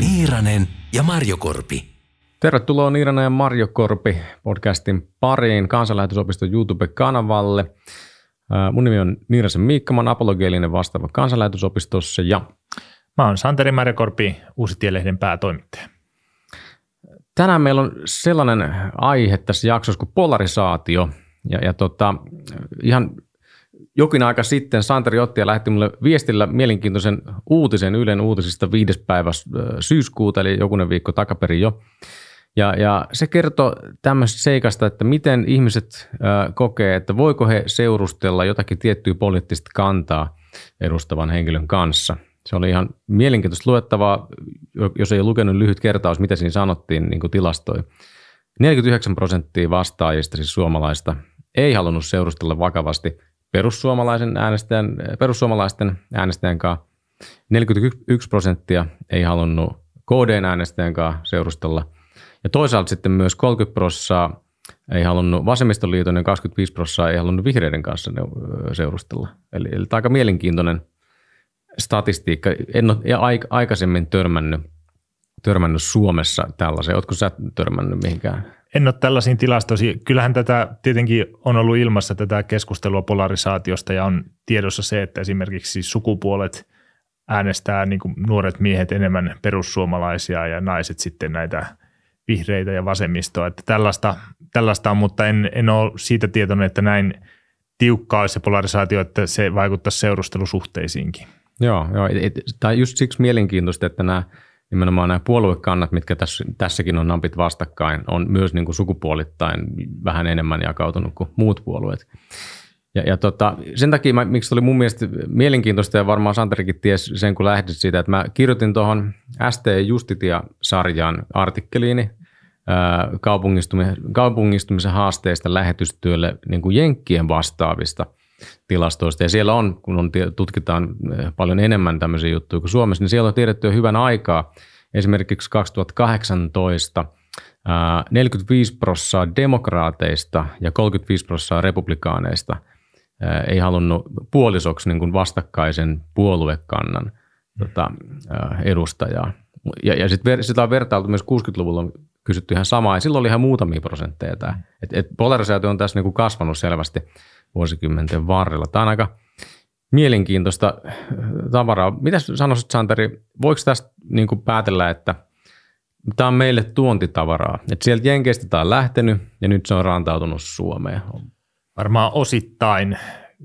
Niiranen ja Marjokorpi. Tervetuloa Niiranen ja Marjo Korpi podcastin pariin kansanlähetysopiston YouTube-kanavalle. Ää, Mun nimi on Niirasen Miikka, mä oon apologeellinen vastaava kansanlähetysopistossa ja Mä oon Santeri Märkorpi, Uusitielehden päätoimittaja. tänään meillä on sellainen aihe tässä jaksossa kuin polarisaatio. Ja, ja tota, ihan jokin aika sitten Santeri otti ja lähetti mulle viestillä mielenkiintoisen uutisen Ylen uutisista viides päivä ö, syyskuuta, eli jokunen viikko takaperin jo. Ja, ja se kertoo tämmöisestä seikasta, että miten ihmiset ö, kokee, että voiko he seurustella jotakin tiettyä poliittista kantaa edustavan henkilön kanssa. Se oli ihan mielenkiintoista luettavaa, jos ei lukenut lyhyt kertaus, mitä siinä sanottiin, niin kuin tilastoi. 49 prosenttia vastaajista, siis suomalaista, ei halunnut seurustella vakavasti perussuomalaisen äänestäjän, perussuomalaisten äänestäjän kanssa. 41 prosenttia ei halunnut KDn äänestäjän kanssa seurustella. Ja toisaalta sitten myös 30 prosenttia ei halunnut vasemmistoliiton ja 25 prosenttia ei halunnut vihreiden kanssa seurustella. Eli, eli aika mielenkiintoinen statistiikka. En ole aikaisemmin törmännyt, törmännyt Suomessa tällaiseen. Oletko sä törmännyt mihinkään? En ole tällaisiin tilastoihin. Kyllähän tätä tietenkin on ollut ilmassa tätä keskustelua polarisaatiosta ja on tiedossa se, että esimerkiksi sukupuolet äänestää niin kuin nuoret miehet enemmän perussuomalaisia ja naiset sitten näitä vihreitä ja vasemmistoa. Että tällaista, tällaista on, mutta en, en ole siitä tietoinen, että näin tiukkaa olisi se polarisaatio, että se vaikuttaisi seurustelusuhteisiinkin. Joo, joo. et- et- Tämä on just siksi mielenkiintoista, että nämä nimenomaan nämä puoluekannat, mitkä tässä, tässäkin on nampit vastakkain, on myös niin kuin sukupuolittain vähän enemmän jakautunut kuin muut puolueet. Ja, ja tota, sen takia, mä, miksi oli mun mielestä mielenkiintoista, ja varmaan Santerikin ties sen, kun lähdit siitä, että mä kirjoitin tuohon ST Justitia-sarjaan artikkeliini kaupungistumisen, kaupungistumisen haasteista lähetystyölle niin kuin Jenkkien vastaavista tilastoista. Ja siellä on, kun on, tutkitaan eh, paljon enemmän tämmöisiä juttuja kuin Suomessa, niin siellä on tiedetty jo hyvän aikaa. Esimerkiksi 2018 ää, 45 prosenttia demokraateista ja 35 prosenttia republikaaneista ei halunnut puolisoksi niin kuin vastakkaisen puoluekannan tota, edustajaa. Ja, ja sitten sitä on vertailtu myös 60-luvulla on kysytty ihan samaa, ja silloin oli ihan muutamia prosentteja tämä. Et, et polarisaatio on tässä niin kuin kasvanut selvästi vuosikymmenten varrella. Tämä on aika mielenkiintoista äh, tavaraa. Mitä sanoisit, Santeri, voiko tästä niin kuin päätellä, että tämä on meille tuontitavaraa? Että sieltä Jenkeistä tämä on lähtenyt ja nyt se on rantautunut Suomeen. Varmaan osittain.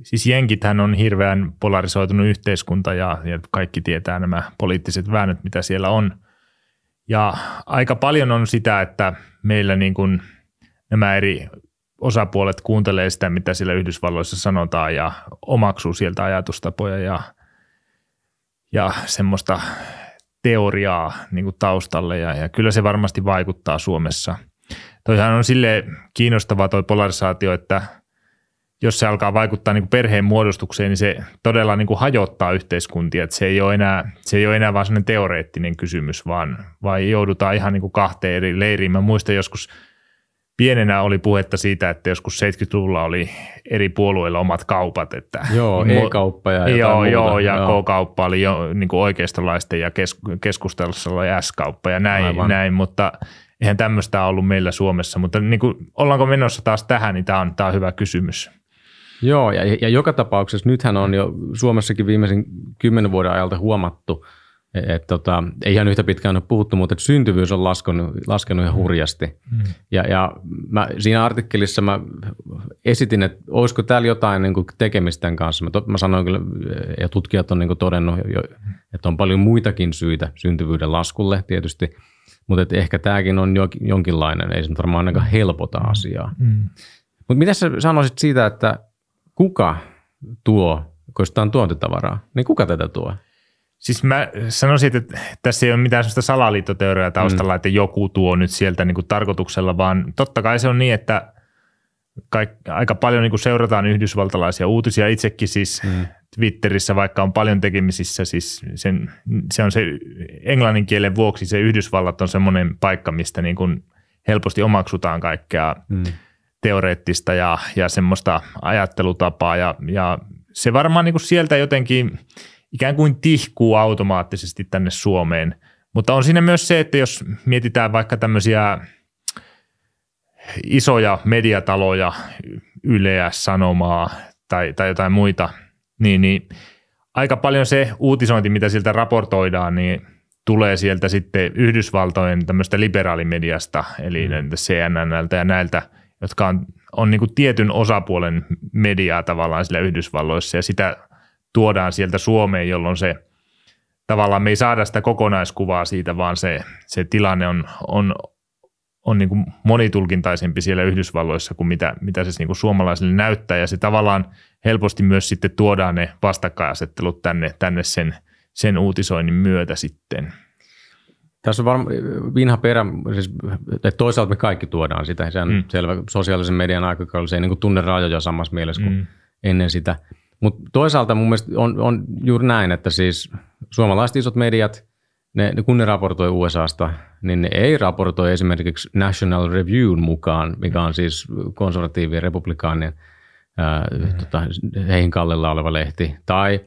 Siis Jenkithän on hirveän polarisoitunut yhteiskunta ja, ja kaikki tietää nämä poliittiset väännöt, mitä siellä on. Ja aika paljon on sitä, että meillä niin kuin nämä eri osapuolet kuuntelee sitä, mitä siellä Yhdysvalloissa sanotaan ja omaksuu sieltä ajatustapoja ja, ja semmoista teoriaa niin kuin taustalle ja, ja kyllä se varmasti vaikuttaa Suomessa. Toihan on sille kiinnostavaa toi polarisaatio, että jos se alkaa vaikuttaa niin kuin perheen muodostukseen, niin se todella niin kuin hajottaa yhteiskuntia. Että se, ei ole enää, se ei ole enää vaan sellainen teoreettinen kysymys, vaan, vaan joudutaan ihan niin kuin kahteen eri leiriin. Mä muistan joskus pienenä oli puhetta siitä, että joskus 70-luvulla oli eri puolueilla omat kaupat. Että Joo, e-kauppa ja jotain Joo, muuta. joo, ja Joo. K-kauppa oli jo niin kuin oikeistolaisten ja kes, keskustelussa oli S-kauppa ja näin, Aivan. näin, mutta eihän tämmöistä ollut meillä Suomessa. Mutta niin kuin, ollaanko menossa taas tähän, niin tämä on, tämä on hyvä kysymys. Joo, ja, ja joka tapauksessa nythän on jo Suomessakin viimeisen kymmenen vuoden ajalta huomattu, että tota, ei ihan yhtä pitkään ole puhuttu, mutta että syntyvyys on laskenut, laskenut ihan hurjasti. Mm. Ja, ja mä, siinä artikkelissa mä esitin, että olisiko täällä jotain niin kuin tekemistä tämän kanssa. Mä, to, mä sanoin kyllä, ja tutkijat on niin kuin todennut, jo, että on paljon muitakin syitä syntyvyyden laskulle tietysti, mutta että ehkä tämäkin on jo, jonkinlainen, ei se varmaan ainakaan helpota asiaa. Mm. Mutta mitä sä sanoisit siitä, että kuka tuo, kun sitä on tuontitavaraa, niin kuka tätä tuo? Siis mä sanoisin, että tässä ei ole mitään sellaista salaliittoteoriaa taustalla, mm. että joku tuo nyt sieltä niin kuin tarkoituksella, vaan totta kai se on niin, että kaik, aika paljon niin kuin seurataan yhdysvaltalaisia uutisia. Itsekin siis mm. Twitterissä, vaikka on paljon tekemisissä, siis sen, se on se englannin kielen vuoksi se Yhdysvallat on semmoinen paikka, mistä niin kuin helposti omaksutaan kaikkea mm. Teoreettista ja, ja semmoista ajattelutapaa ja, ja se varmaan niin kuin sieltä jotenkin ikään kuin tihkuu automaattisesti tänne Suomeen. Mutta on siinä myös se, että jos mietitään vaikka tämmöisiä isoja mediataloja, Yleä, Sanomaa tai, tai jotain muita, niin, niin aika paljon se uutisointi, mitä sieltä raportoidaan, niin tulee sieltä sitten Yhdysvaltojen tämmöistä liberaalimediasta, eli mm. CNNltä ja näiltä, jotka on, on niin kuin tietyn osapuolen mediaa tavallaan sillä Yhdysvalloissa, ja sitä tuodaan sieltä Suomeen, jolloin se tavallaan me ei saada sitä kokonaiskuvaa siitä, vaan se, se tilanne on, on, on niin kuin monitulkintaisempi siellä Yhdysvalloissa kuin mitä, mitä se niin kuin suomalaisille näyttää, ja se tavallaan helposti myös sitten tuodaan ne vastakkainasettelut tänne, tänne sen, sen uutisoinnin myötä sitten. Tässä on varmaan vinha perä, siis, että toisaalta me kaikki tuodaan sitä, se on mm. selvä sosiaalisen median aikakaudella, se ei niin tunne rajoja samassa mielessä kuin mm. ennen sitä. Mutta toisaalta mun mielestä on, on juuri näin, että siis suomalaiset isot mediat, ne, kun ne raportoi USAsta, niin ne ei raportoi esimerkiksi National Reviewn mukaan, mikä on siis konservatiivien republikaanien ää, mm. tota, heihin kallella oleva lehti. Tai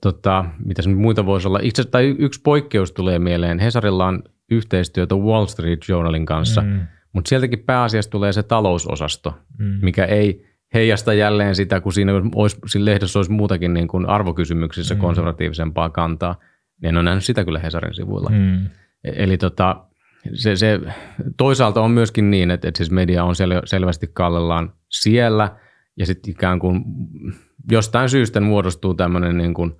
tota, mitä se muita voisi olla. Itse tai yksi poikkeus tulee mieleen. Hesarilla on yhteistyötä Wall Street Journalin kanssa, mm. mutta sieltäkin pääasiassa tulee se talousosasto, mm. mikä ei heijasta jälleen sitä, kun siinä, olisi, siinä lehdessä olisi muutakin niin kuin arvokysymyksissä mm. konservatiivisempaa kantaa. Niin en ole nähnyt sitä kyllä Hesarin sivuilla. Mm. E- eli tota, se, se, toisaalta on myöskin niin, että, että siis media on sel, selvästi kallellaan siellä – ja sitten ikään kuin jostain syystä muodostuu tämmöinen niin kuin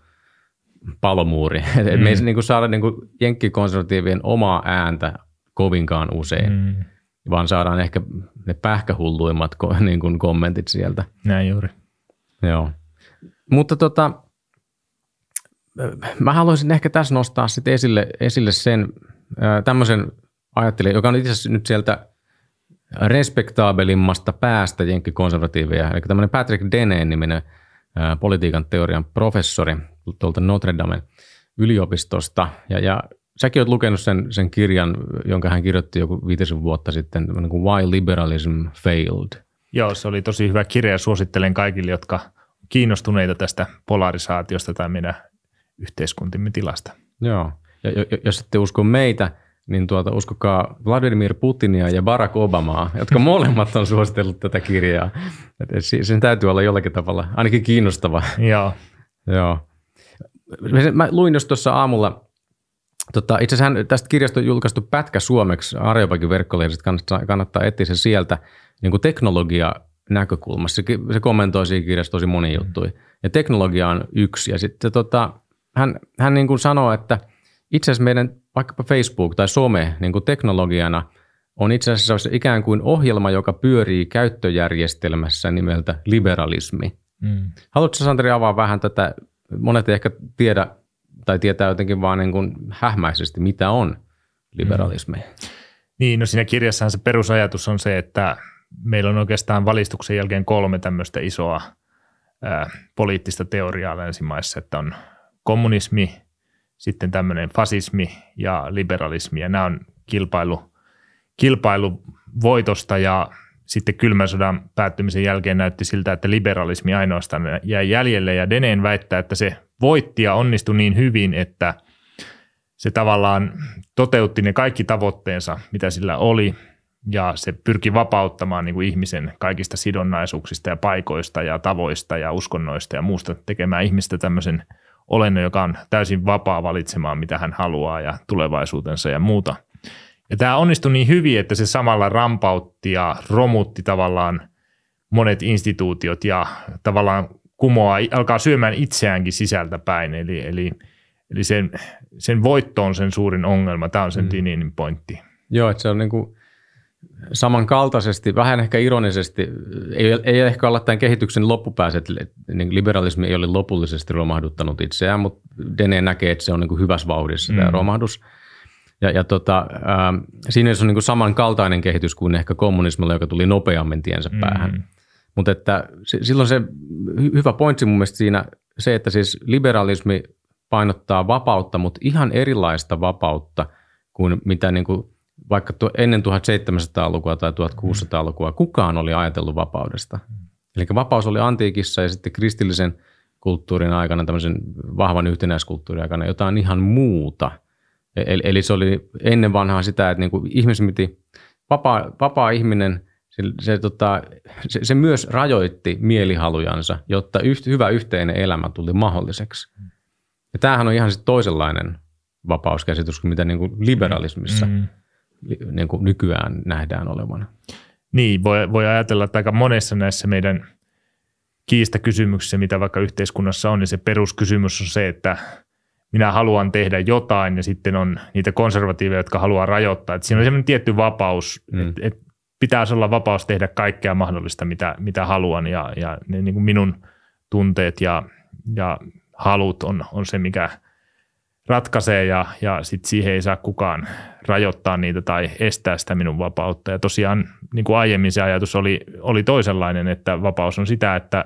palomuuri. Mm. me ei mm. niin kuin saada niin kuin jenkkikonservatiivien omaa ääntä kovinkaan usein, mm. vaan saadaan ehkä ne pähkähulluimmat niin kuin kommentit sieltä. Näin juuri. Joo. Mutta tota, mä haluaisin ehkä tässä nostaa sitten esille, esille sen tämmöisen ajattelijan, joka on itse asiassa nyt sieltä respektaabelimmasta päästä jenkkikonservatiiveja, eli tämmöinen Patrick Deneen niminen politiikan teorian professori tuolta Notre Damen yliopistosta. Ja, ja säkin olet lukenut sen, sen kirjan, jonka hän kirjoitti joku viitisen vuotta sitten, kuin Why Liberalism Failed. Joo, se oli tosi hyvä kirja ja suosittelen kaikille, jotka kiinnostuneita tästä polarisaatiosta tai meidän yhteiskuntimme tilasta. Joo, ja jos ette usko meitä – niin tuota, uskokaa Vladimir Putinia ja Barack Obamaa, jotka molemmat on suositellut tätä kirjaa. Et sen täytyy olla jollakin tavalla ainakin kiinnostava. Joo. Joo. Mä luin just tuossa aamulla, tota, itse asiassa tästä kirjasta on julkaistu pätkä suomeksi, Arjopakin verkkolehdestä, kannattaa, kannattaa etsiä se sieltä niin kuin teknologia näkökulmassa. Se, se kommentoi siinä kirjassa tosi moni juttuja. Ja teknologia on yksi. Ja sitten tota, hän, hän niin kuin sanoo, että itse asiassa meidän vaikkapa Facebook tai some niin kuin teknologiana on itse asiassa ikään kuin ohjelma, joka pyörii käyttöjärjestelmässä nimeltä liberalismi. Mm. Haluatko Santeri avaa vähän tätä, monet ei ehkä tiedä tai tietää jotenkin vaan niin kuin hähmäisesti, mitä on liberalismi. Mm. Niin, no siinä kirjassahan se perusajatus on se, että meillä on oikeastaan valistuksen jälkeen kolme tämmöistä isoa ää, poliittista teoriaa länsimaissa, että on kommunismi, sitten tämmöinen fasismi ja liberalismi, ja nämä on kilpailu, kilpailu voitosta, ja sitten kylmän sodan päättymisen jälkeen näytti siltä, että liberalismi ainoastaan jäi jäljelle, ja Deneen väittää, että se voitti ja onnistui niin hyvin, että se tavallaan toteutti ne kaikki tavoitteensa, mitä sillä oli, ja se pyrki vapauttamaan niin kuin ihmisen kaikista sidonnaisuuksista ja paikoista ja tavoista ja uskonnoista ja muusta tekemään ihmistä tämmöisen – olennon, joka on täysin vapaa valitsemaan, mitä hän haluaa ja tulevaisuutensa ja muuta. Ja tämä onnistui niin hyvin, että se samalla rampautti ja romutti tavallaan monet instituutiot ja tavallaan kumoaa, alkaa syömään itseäänkin sisältä päin. Eli, eli, eli sen, sen voitto on sen suurin ongelma. Tämä on sen mm. Dininin pointti. Joo, että se on niin kuin samankaltaisesti, vähän ehkä ironisesti, ei, ei ehkä olla tämän kehityksen loppupäässä, että niin liberalismi ei ole lopullisesti romahduttanut itseään, mutta Dene näkee, että se on niin kuin hyvässä vauhdissa mm. tämä romahdus. Ja, ja tota, äh, siinä on niin kuin samankaltainen kehitys kuin ehkä kommunismilla, joka tuli nopeammin tiensä mm. päähän. Mutta että silloin se hyvä pointsi mun mielestä siinä se, että siis liberalismi painottaa vapautta, mutta ihan erilaista vapautta kuin mitä niin kuin vaikka tu- ennen 1700-lukua tai 1600-lukua kukaan oli ajatellut vapaudesta. Eli vapaus oli antiikissa ja sitten kristillisen kulttuurin aikana, tämmöisen vahvan yhtenäiskulttuurin aikana jotain ihan muuta. E-, eli, eli se oli ennen vanhaa sitä, että niin kuin vapaa, vapaa ihminen, se, se, tota, se, se myös rajoitti mielihalujansa, jotta yht, hyvä yhteinen elämä tuli mahdolliseksi. Ja tämähän on ihan sit toisenlainen vapauskäsitys kuin mitä niin kuin liberalismissa mm. Niin kuin nykyään nähdään olevan. Niin, voi, voi ajatella, että aika monessa näissä meidän kiistakysymyksissä, mitä vaikka yhteiskunnassa on, niin se peruskysymys on se, että minä haluan tehdä jotain ja sitten on niitä konservatiiveja, jotka haluaa rajoittaa. Että siinä on sellainen tietty vapaus, mm. että et pitäisi olla vapaus tehdä kaikkea mahdollista, mitä, mitä haluan ja, ja ne, niin kuin minun tunteet ja, ja halut on, on se, mikä ratkaisee ja, ja sit siihen ei saa kukaan rajoittaa niitä tai estää sitä minun vapautta. Ja tosiaan niin kuin aiemmin se ajatus oli, oli toisenlainen, että vapaus on sitä, että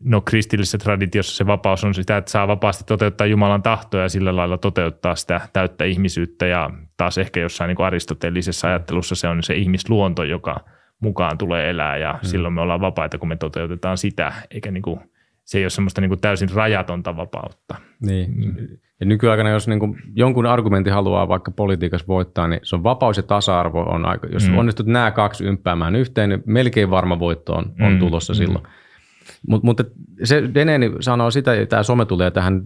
no kristillisessä traditiossa se vapaus on sitä, että saa vapaasti toteuttaa Jumalan tahtoa ja sillä lailla toteuttaa sitä täyttä ihmisyyttä ja taas ehkä jossain niin kuin aristoteellisessa ajattelussa se on se ihmisluonto, joka mukaan tulee elää ja hmm. silloin me ollaan vapaita, kun me toteutetaan sitä, eikä niin kuin, se ei ole semmoista niin kuin täysin rajatonta vapautta. Niin. Mm. Ja nykyaikana, jos niin kuin jonkun argumentin haluaa vaikka politiikassa voittaa, niin se on vapaus ja tasa-arvo. On aika, jos mm. onnistut nämä kaksi ympäämään yhteen, niin melkein varma voitto on, on mm. tulossa mm. silloin. Mut, mutta se Deneni sanoo sitä, ja tämä some tulee tähän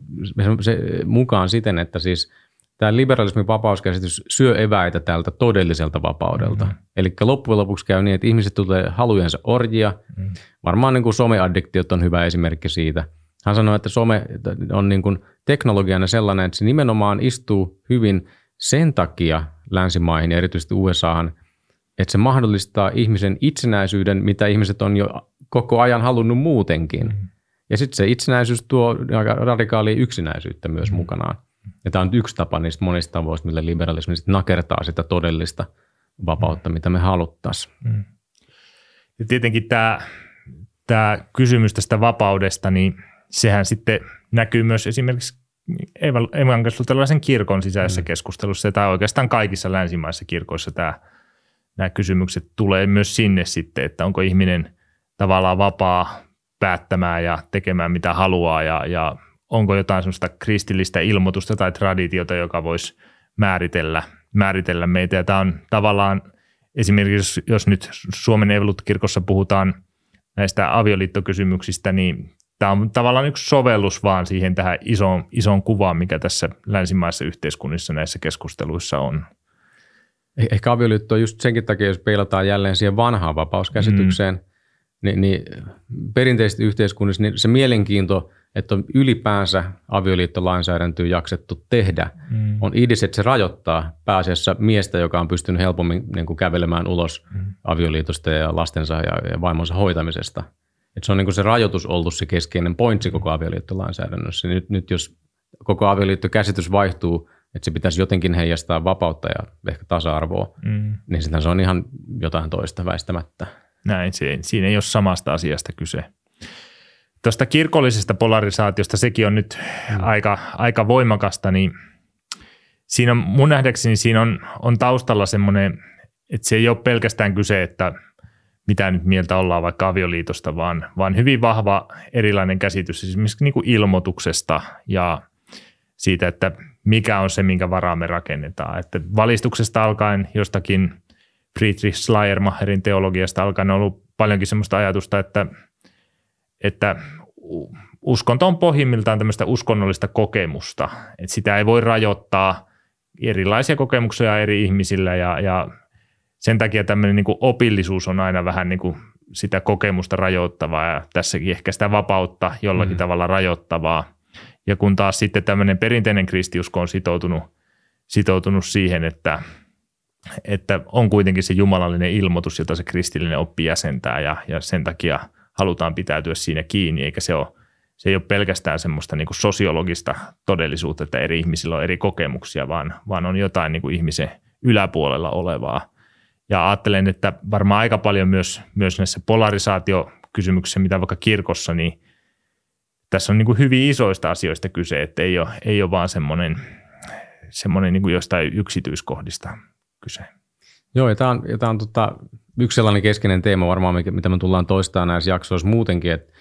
se, mukaan siten, että siis tämä liberalismin vapauskäsitys syö eväitä tältä todelliselta vapaudelta. Mm-hmm. Eli loppujen lopuksi käy niin, että ihmiset tulee halujensa orjia. Mm-hmm. Varmaan niin kuin someaddiktiot on hyvä esimerkki siitä. Hän sanoi, että some on niin kuin teknologiana sellainen, että se nimenomaan istuu hyvin sen takia länsimaihin ja erityisesti USAhan, että se mahdollistaa ihmisen itsenäisyyden, mitä ihmiset on jo koko ajan halunnut muutenkin. Mm. Ja sitten se itsenäisyys tuo aika radikaalia yksinäisyyttä myös mm. mukanaan. Ja tämä on yksi tapa niistä monista tavoista, millä liberalismi sit nakertaa sitä todellista vapautta, mm. mitä me haluttaisiin. Mm. Ja tietenkin tämä, tämä kysymys tästä vapaudesta, niin sehän sitten näkyy myös esimerkiksi evankelisluterilaisen kirkon sisäisessä mm. keskustelussa, tai oikeastaan kaikissa länsimaissa kirkoissa tämä, nämä kysymykset tulee myös sinne sitten, että onko ihminen tavallaan vapaa päättämään ja tekemään mitä haluaa ja, ja onko jotain sellaista kristillistä ilmoitusta tai traditiota, joka voisi määritellä, määritellä meitä. Ja tämä on tavallaan esimerkiksi, jos nyt Suomen evoluutkirkossa puhutaan näistä avioliittokysymyksistä, niin tämä on tavallaan yksi sovellus vaan siihen tähän isoon, isoon kuvaan, mikä tässä länsimaissa yhteiskunnissa näissä keskusteluissa on. Eh, ehkä avioliitto on just senkin takia, jos peilataan jälleen siihen vanhaan vapauskäsitykseen, mm. niin, niin perinteisesti yhteiskunnissa niin se mielenkiinto, että on ylipäänsä avioliittolainsäädäntöä jaksettu tehdä, mm. on idis, että se rajoittaa pääasiassa miestä, joka on pystynyt helpommin niin kuin kävelemään ulos mm. avioliitosta ja lastensa ja, ja vaimonsa hoitamisesta – että se on niin se rajoitus ollut se keskeinen pointsi koko avioliittolainsäädännössä. Nyt, nyt jos koko avioliittokäsitys vaihtuu, että se pitäisi jotenkin heijastaa vapautta ja ehkä tasa-arvoa, mm. niin sitten se on ihan jotain toista väistämättä. Näin, siinä ei ole samasta asiasta kyse. Tuosta kirkollisesta polarisaatiosta, sekin on nyt mm. aika, aika voimakasta, niin siinä on, mun nähdäkseni siinä on, on taustalla semmoinen, että se ei ole pelkästään kyse, että – mitä nyt mieltä ollaan vaikka avioliitosta, vaan, vaan hyvin vahva erilainen käsitys esimerkiksi niin kuin ilmoituksesta ja siitä, että mikä on se, minkä varaa me rakennetaan. Että valistuksesta alkaen jostakin Friedrich Schleiermacherin teologiasta alkaen on ollut paljonkin sellaista ajatusta, että, että uskonto on pohjimmiltaan tämmöistä uskonnollista kokemusta, että sitä ei voi rajoittaa erilaisia kokemuksia eri ihmisillä ja, ja sen takia tämmöinen niin opillisuus on aina vähän niin kuin sitä kokemusta rajoittavaa ja tässäkin ehkä sitä vapautta jollakin mm. tavalla rajoittavaa. Ja kun taas sitten tämmöinen perinteinen kristiusko on sitoutunut, sitoutunut siihen, että, että on kuitenkin se jumalallinen ilmoitus, jota se kristillinen oppi jäsentää ja, ja sen takia halutaan pitäytyä siinä kiinni, eikä se ole, se ei ole pelkästään semmoista niin sosiologista todellisuutta, että eri ihmisillä on eri kokemuksia, vaan, vaan on jotain niin ihmisen yläpuolella olevaa – ja ajattelen, että varmaan aika paljon myös, myös näissä polarisaatiokysymyksissä, mitä vaikka kirkossa, niin tässä on niin hyvin isoista asioista kyse, että ei ole, ei ole vaan semmoinen semmoinen niin jostain yksityiskohdista kyse. Joo, ja tämä on, ja tämä on tota, yksi sellainen keskeinen teema varmaan, mitä me tullaan toistamaan näissä jaksoissa muutenkin, että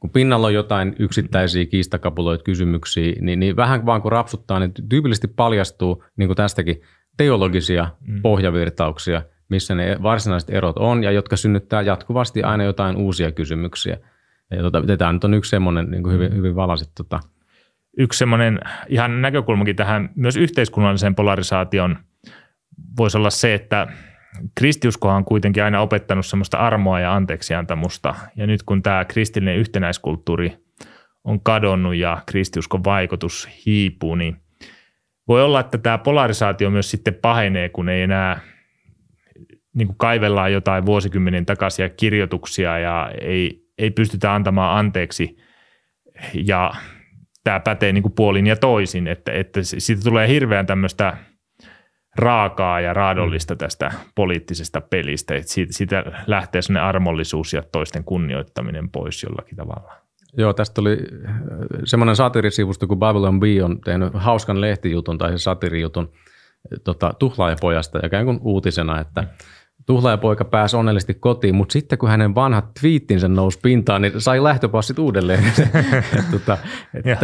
kun pinnalla on jotain yksittäisiä kiistakapuloita kysymyksiä, niin, niin vähän vaan kun rapsuttaa, niin tyypillisesti paljastuu, niin kuin tästäkin, teologisia mm. pohjavirtauksia, missä ne varsinaiset erot on, ja jotka synnyttää jatkuvasti aina jotain uusia kysymyksiä. Ja tota, tämä nyt on yksi semmoinen niin kuin hyvin, mm. hyvin valasit. Tota. Yksi semmoinen ihan näkökulmakin tähän myös yhteiskunnalliseen polarisaation voisi olla se, että kristiuskohan on kuitenkin aina opettanut semmoista armoa ja anteeksiantamusta. Ja nyt kun tämä kristillinen yhtenäiskulttuuri on kadonnut ja kristiuskon vaikutus hiipuu, niin voi olla, että tämä polarisaatio myös sitten pahenee, kun ei enää niin kuin kaivellaan jotain vuosikymmenen takaisia kirjoituksia ja ei, ei pystytä antamaan anteeksi. Ja tämä pätee niin kuin puolin ja toisin, että, että siitä tulee hirveän tämmöistä – raakaa ja raadollista tästä poliittisesta pelistä. Että siitä, siitä lähtee sellainen armollisuus ja toisten kunnioittaminen pois jollakin tavalla. Joo, tästä tuli äh, semmoinen satirisivusto kuin Babylon B on tehnyt hauskan lehtijutun tai satirijutun äh, tota, tuhlaajapojasta ja ikään kuin uutisena, että mm. tuhlaajapoika pääsi onnellisesti kotiin, mutta sitten kun hänen vanhat twiittinsä nousi pintaan, niin sai lähtöpassit uudelleen. tota,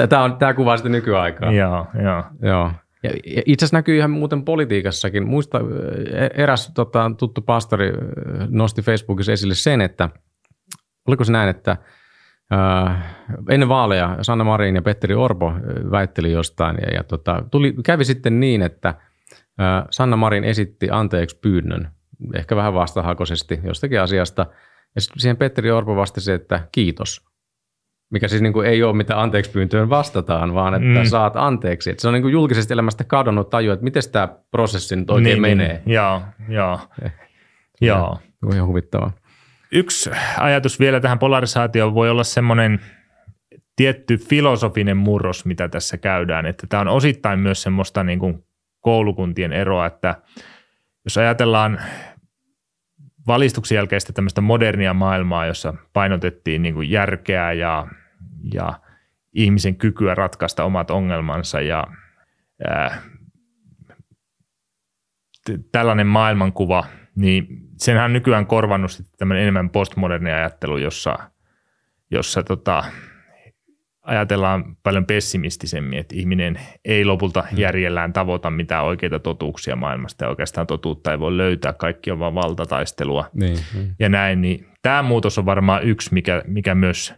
tämä, tämä kuvaa sitten nykyaikaa. Joo, joo. joo. Ja itse asiassa näkyy ihan muuten politiikassakin. Muista e-, eräs tota, tuttu pastori nosti Facebookissa esille sen, että oliko se näin, että ää, ennen vaaleja Sanna Marin ja Petteri Orpo väitteli jostain ja, ja tota, tuli, kävi sitten niin, että ää, Sanna Marin esitti anteeksi pyynnön, ehkä vähän vastahakoisesti jostakin asiasta, ja siihen Petteri Orpo vastasi, että kiitos mikä siis niin kuin ei ole mitä anteeksi pyyntöön vastataan, vaan että mm. saat anteeksi. Että se on niin kuin julkisesta elämästä kadonnut tajua, että miten tämä prosessi nyt oikein niin, niin. menee. Niin, joo, joo. Joo. On ihan huvittavaa. Yksi ajatus vielä tähän polarisaatioon voi olla semmoinen tietty filosofinen murros, mitä tässä käydään. Että tämä on osittain myös semmoista niin kuin koulukuntien eroa, että jos ajatellaan valistuksen jälkeistä tämmöistä modernia maailmaa, jossa painotettiin niin kuin järkeä ja, ja ihmisen kykyä ratkaista omat ongelmansa ja ää, tällainen maailmankuva, niin senhän on nykyään korvannut sitten enemmän postmoderni ajattelu, jossa, jossa tota, ajatellaan paljon pessimistisemmin, että ihminen ei lopulta mm. järjellään tavoita mitään oikeita totuuksia maailmasta ja oikeastaan totuutta ei voi löytää, kaikki on vain valtataistelua niin, niin. ja näin. Niin tämä muutos on varmaan yksi, mikä, mikä myös,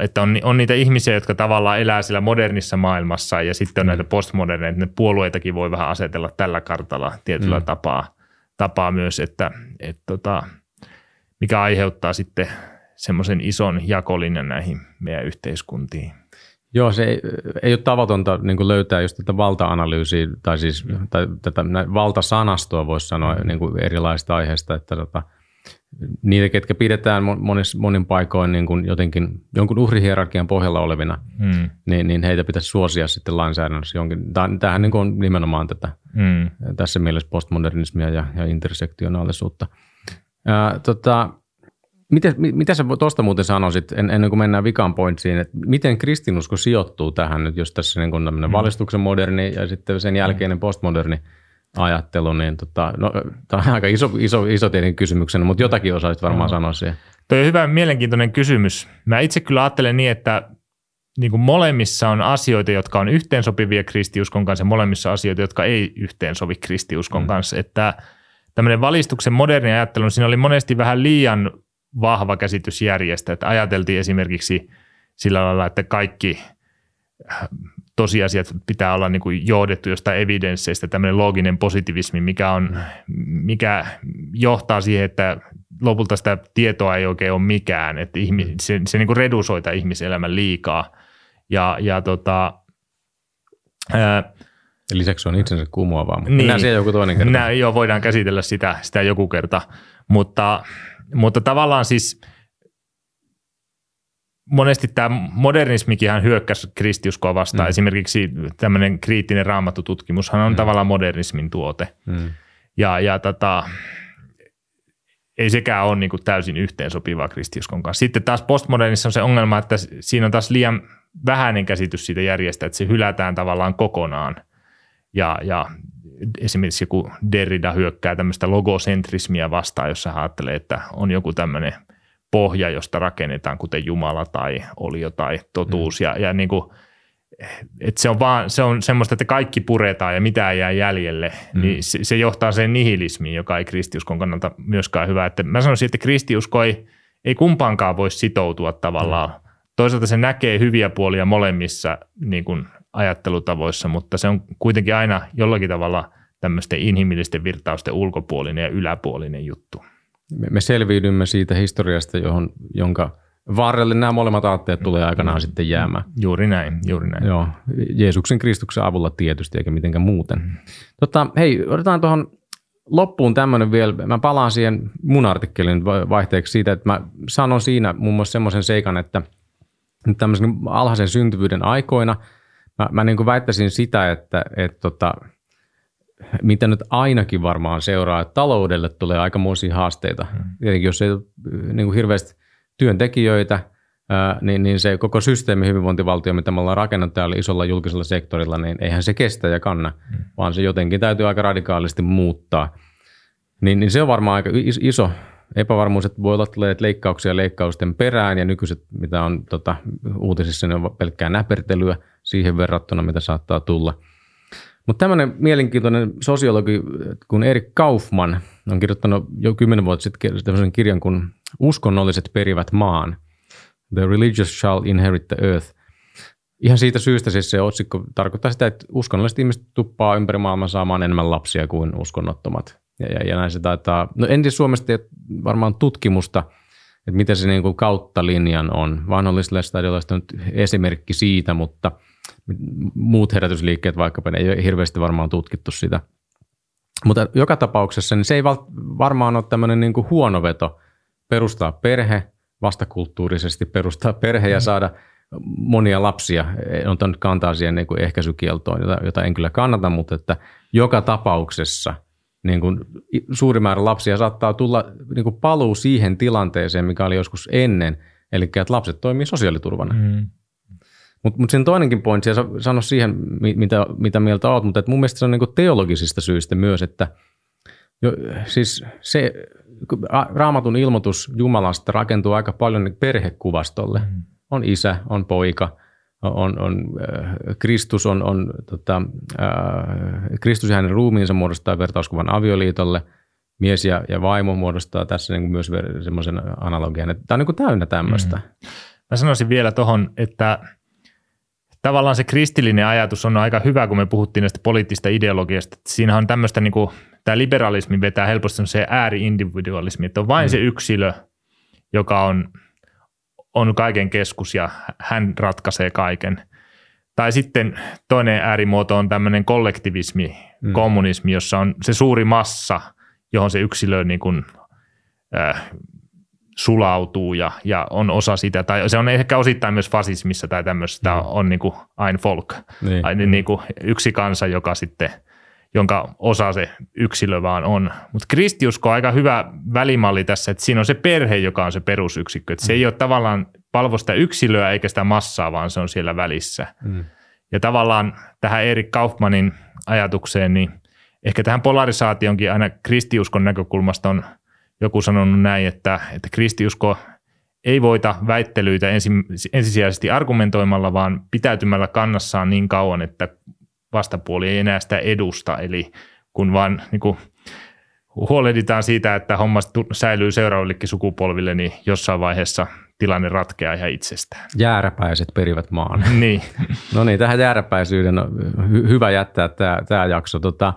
että on, on niitä ihmisiä, jotka tavallaan elää siellä modernissa maailmassa ja sitten on mm. näitä postmoderneja, ne puolueitakin voi vähän asetella tällä kartalla tietyllä mm. tapaa, tapaa myös, että et tota, mikä aiheuttaa sitten semmoisen ison jakolinjan näihin meidän yhteiskuntiin. Joo, se ei, ei ole tavatonta niin löytää just tätä valta-analyysiä tai siis mm. tai tätä valtasanastoa voisi sanoa mm. niin erilaisista aiheista, että tota, niitä, ketkä pidetään monis, monin paikoin niin kuin jotenkin jonkun uhrihierarkian pohjalla olevina, mm. niin, niin heitä pitäisi suosia sitten lainsäädännössä jonkin. Tämähän niin on nimenomaan tätä, mm. tässä mielessä postmodernismia ja, ja intersektionaalisuutta. Ää, tota, Miten, mitä sä tuosta muuten sanoisit, en, ennen kuin mennään vikan pointsiin, että miten kristinusko sijoittuu tähän nyt, jos tässä niin kuin mm. valistuksen moderni ja sitten sen jälkeinen postmoderni ajattelu, niin tota, no, tämä on aika iso, iso, iso tietenkin kysymyksenä, mutta jotakin osaisit varmaan no. sanoa siihen. Tuo on hyvä, mielenkiintoinen kysymys. Mä itse kyllä ajattelen niin, että niin kuin molemmissa on asioita, jotka on yhteensopivia kristiuskon kanssa ja molemmissa asioita, jotka ei yhteensovi kristiuskon mm. kanssa. Että tämmöinen valistuksen moderni ajattelu, siinä oli monesti vähän liian vahva käsitys järjestä, että ajateltiin esimerkiksi sillä lailla, että kaikki tosiasiat pitää olla niin kuin johdettu jostain evidensseistä, tämmöinen looginen positivismi, mikä, on, mikä johtaa siihen, että lopulta sitä tietoa ei oikein ole mikään, että ihmi, mm. se, se niin kuin redusoita ihmiselämän liikaa. Ja, ja tota, ää, Lisäksi on itsensä kumoavaa, mutta niin, mennään siihen joku toinen kerta. Nää, joo, voidaan käsitellä sitä, sitä joku kerta, mutta mutta tavallaan siis monesti tämä modernismikin hyökkäsi kristiuskoa vastaan. Mm. Esimerkiksi tämmöinen kriittinen raamattututkimushan on mm. tavallaan modernismin tuote. Mm. Ja, ja tota, ei sekään ole niin kuin täysin yhteensopivaa kristiuskon kanssa. Sitten taas postmodernissa on se ongelma, että siinä on taas liian vähäinen käsitys siitä järjestä, että se hylätään tavallaan kokonaan. ja, ja esimerkiksi joku Derrida hyökkää tämmöistä logosentrismiä vastaan, jossa ajattelee, että on joku tämmöinen pohja, josta rakennetaan, kuten Jumala tai olio tai totuus. Mm. Ja, ja niin kuin, että se on vaan se on semmoista, että kaikki puretaan ja mitään jää jäljelle, mm. niin se, se johtaa sen nihilismiin, joka ei kristiuskon kannalta myöskään hyvä. Että mä sanoisin, että kristiusko ei, ei kumpaankaan voi sitoutua tavallaan. Mm. Toisaalta se näkee hyviä puolia molemmissa niin kuin ajattelutavoissa, mutta se on kuitenkin aina jollakin tavalla tämmöisten inhimillisten virtausten ulkopuolinen ja yläpuolinen juttu. Me, me selviydymme siitä historiasta, johon, jonka varrelle nämä molemmat aatteet tulee aikanaan mm. sitten jäämään. Juuri näin, juuri näin. Joo, Jeesuksen Kristuksen avulla tietysti, eikä mitenkään muuten. Mm. Tota, hei, otetaan tuohon loppuun tämmöinen vielä. Mä palaan siihen mun artikkelin vaihteeksi siitä, että mä sanon siinä muun muassa semmoisen seikan, että tämmöisen alhaisen syntyvyyden aikoina – Mä, mä niin kuin väittäisin sitä, että, että tota, mitä nyt ainakin varmaan seuraa, että taloudelle tulee aikamoisia haasteita. Mm. Tietenkin jos ei ole niin kuin hirveästi työntekijöitä, ää, niin, niin se koko systeemi hyvinvointivaltio, mitä me ollaan rakennettu täällä isolla julkisella sektorilla, niin eihän se kestä ja kanna, mm. vaan se jotenkin täytyy aika radikaalisti muuttaa. Niin, niin se on varmaan aika iso epävarmuus, että voi olla että leikkauksia leikkausten perään ja nykyiset, mitä on tota, uutisissa, ne on pelkkää näpertelyä – siihen verrattuna, mitä saattaa tulla. Mutta tämmöinen mielenkiintoinen sosiologi kuin Erik Kaufman on kirjoittanut jo kymmenen vuotta sitten tämmöisen kirjan kuin Uskonnolliset perivät maan. The Religious Shall Inherit the Earth. Ihan siitä syystä siis se otsikko tarkoittaa sitä, että uskonnolliset ihmiset tuppaa ympäri maailman saamaan enemmän lapsia kuin uskonnottomat. Ja, ja, ja näin se taitaa, no en tiedä Suomesta varmaan tutkimusta, että mitä se niin kuin kautta linjan on. Vanholliselle stadiolla on esimerkki siitä, mutta – muut herätysliikkeet vaikkapa, ne ei ole hirveästi varmaan tutkittu sitä. Mutta joka tapauksessa niin se ei varmaan ole tämmöinen niin kuin huono veto perustaa perhe, vastakulttuurisesti perustaa perhe ja mm. saada monia lapsia. On nyt kantaa siihen niin kuin ehkäisykieltoon, jota, jota en kyllä kannata, mutta että joka tapauksessa niin kuin suuri määrä lapsia saattaa tulla niin kuin paluu siihen tilanteeseen, mikä oli joskus ennen, eli että lapset toimii sosiaaliturvana. Mm. Mutta mut sen toinenkin pointti, ja sano siihen, mitä, mitä mieltä olet, mutta mun mielestä se on niinku teologisista syistä myös, että jo, siis se raamatun ilmoitus Jumalasta rakentuu aika paljon perhekuvastolle. Mm. On isä, on poika, on, on äh, Kristus, on, on tota, äh, Kristus ja hänen ruumiinsa muodostaa vertauskuvan avioliitolle, mies ja, ja vaimo muodostaa tässä niin kuin myös semmoisen analogian. Tämä on niin kuin täynnä tämmöistä. Mm. Mä sanoisin vielä tuohon, että – tavallaan se kristillinen ajatus on aika hyvä, kun me puhuttiin näistä poliittista ideologiasta. Siinä on tämmöistä, niin kuin, tämä liberalismi vetää helposti se ääri-individualismi, että on vain mm. se yksilö, joka on, on kaiken keskus ja hän ratkaisee kaiken. Tai sitten toinen äärimuoto on tämmöinen kollektivismi, mm. kommunismi, jossa on se suuri massa, johon se yksilö niin kuin, äh, sulautuu ja, ja on osa sitä, tai se on ehkä osittain myös fasismissa tai tämmöistä, mm. on niin kuin ein folk, niin. Aina niin kuin yksi kansa, joka sitten, jonka osa se yksilö vaan on. Mutta kristiusko on aika hyvä välimalli tässä, että siinä on se perhe, joka on se perusyksikkö, että se mm. ei ole tavallaan palvo sitä yksilöä eikä sitä massaa, vaan se on siellä välissä. Mm. Ja tavallaan tähän Erik Kaufmanin ajatukseen, niin ehkä tähän polarisaationkin aina kristiuskon näkökulmasta on – joku sanonut näin, että, että kristiusko ei voita väittelyitä ensi, ensisijaisesti argumentoimalla, vaan pitäytymällä kannassaan niin kauan, että vastapuoli ei enää sitä edusta. Eli kun vaan niin kuin, huolehditaan siitä, että homma säilyy seuraavillekin sukupolville, niin jossain vaiheessa tilanne ratkeaa ihan itsestään. Jääräpäiset perivät maan. niin. no niin, tähän jääräpäisyyden on hy- hyvä jättää tämä, tämä jakso. Tota,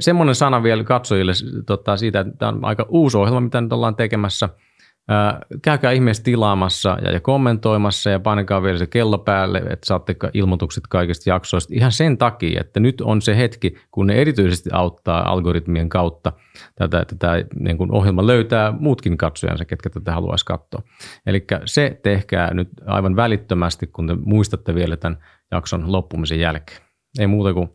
semmoinen sana vielä katsojille tota, siitä, että tämä on aika uusi ohjelma, mitä nyt ollaan tekemässä – käykää ihmeessä tilaamassa ja, ja kommentoimassa ja painakaa vielä se kello päälle, että saatte ilmoitukset kaikista jaksoista. Ihan sen takia, että nyt on se hetki, kun ne erityisesti auttaa algoritmien kautta tätä, että tämä niin kuin ohjelma löytää muutkin katsojansa, ketkä tätä haluaisi katsoa. Eli se tehkää nyt aivan välittömästi, kun te muistatte vielä tämän jakson loppumisen jälkeen. Ei muuta kuin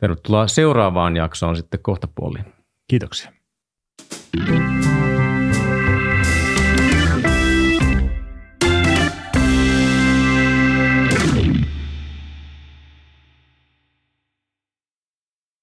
tervetuloa seuraavaan jaksoon sitten kohta puoliin. Kiitoksia. thank you